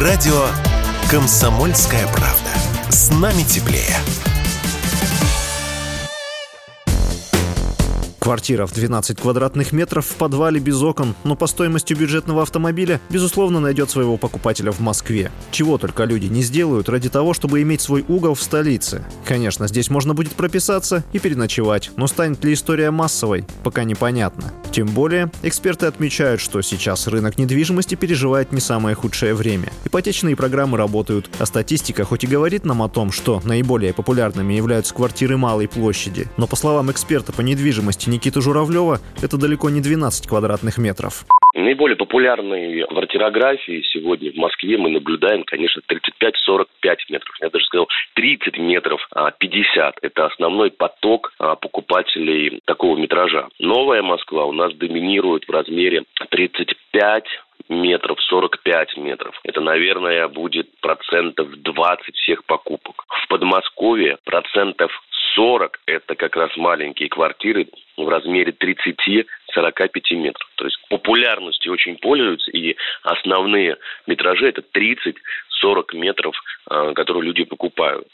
Радио «Комсомольская правда». С нами теплее. Квартира в 12 квадратных метров в подвале без окон, но по стоимости бюджетного автомобиля, безусловно, найдет своего покупателя в Москве. Чего только люди не сделают ради того, чтобы иметь свой угол в столице. Конечно, здесь можно будет прописаться и переночевать, но станет ли история массовой, пока непонятно. Тем более, эксперты отмечают, что сейчас рынок недвижимости переживает не самое худшее время. Ипотечные программы работают, а статистика хоть и говорит нам о том, что наиболее популярными являются квартиры малой площади, но по словам эксперта по недвижимости Никиты Журавлева, это далеко не 12 квадратных метров. Наиболее популярные квартирографии сегодня в Москве мы наблюдаем, конечно, 35-45 метров. Я даже сказал 30 метров, 50. А Это основной поток а, покупателей такого метража. Новая Москва у нас доминирует в размере 35 метров, 45 метров. Это, наверное, будет процентов 20 всех покупок. В Подмосковье процентов 40 – это как раз маленькие квартиры в размере 30-45 метров. То есть популярностью очень пользуются, и основные метражи – это 30 40 метров, а, которые люди покупают.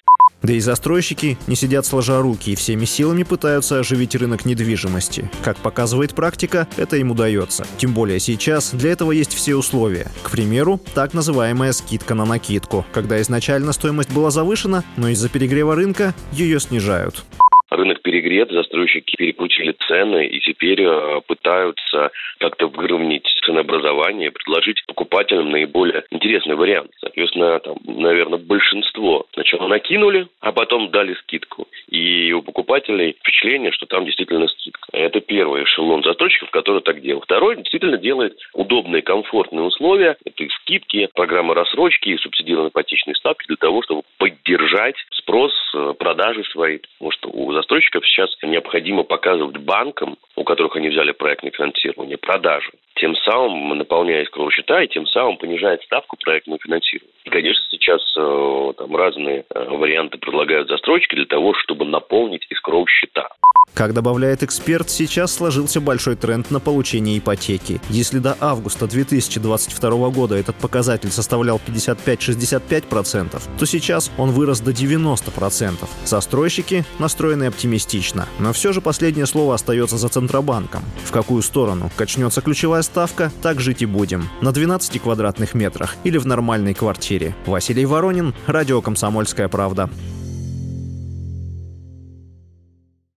Да и застройщики не сидят сложа руки и всеми силами пытаются оживить рынок недвижимости. Как показывает практика, это им удается. Тем более сейчас для этого есть все условия. К примеру, так называемая скидка на накидку, когда изначально стоимость была завышена, но из-за перегрева рынка ее снижают рынок перегрет, застройщики перекрутили цены и теперь э, пытаются как-то выровнять ценообразование, предложить покупателям наиболее интересный вариант. Соответственно, там, наверное, большинство сначала накинули, а потом дали скидку. И у покупателей впечатление, что там действительно скидка. Это первый эшелон застройщиков, который так делал. Второй действительно делает удобные, комфортные условия. Это и скидки, программы рассрочки, и субсидированные ипотечные ставки для того, чтобы поддержать спрос, э, продажи свои. Потому что у застройщиков сейчас необходимо показывать банкам, у которых они взяли проектное финансирование, продажи. Тем самым наполняя escrow счета и тем самым понижает ставку проектного финансирования. И, конечно, сейчас э, там разные э, варианты предлагают застройщики для того, чтобы наполнить escrow счета. Как добавляет эксперт, сейчас сложился большой тренд на получение ипотеки. Если до августа 2022 года этот показатель составлял 55-65%, то сейчас он вырос до 90%. Застройщики настроены оптимистично. Но все же последнее слово остается за Центробанком. В какую сторону качнется ключевая ставка, так жить и будем. На 12 квадратных метрах или в нормальной квартире. Василий Воронин, Радио «Комсомольская правда».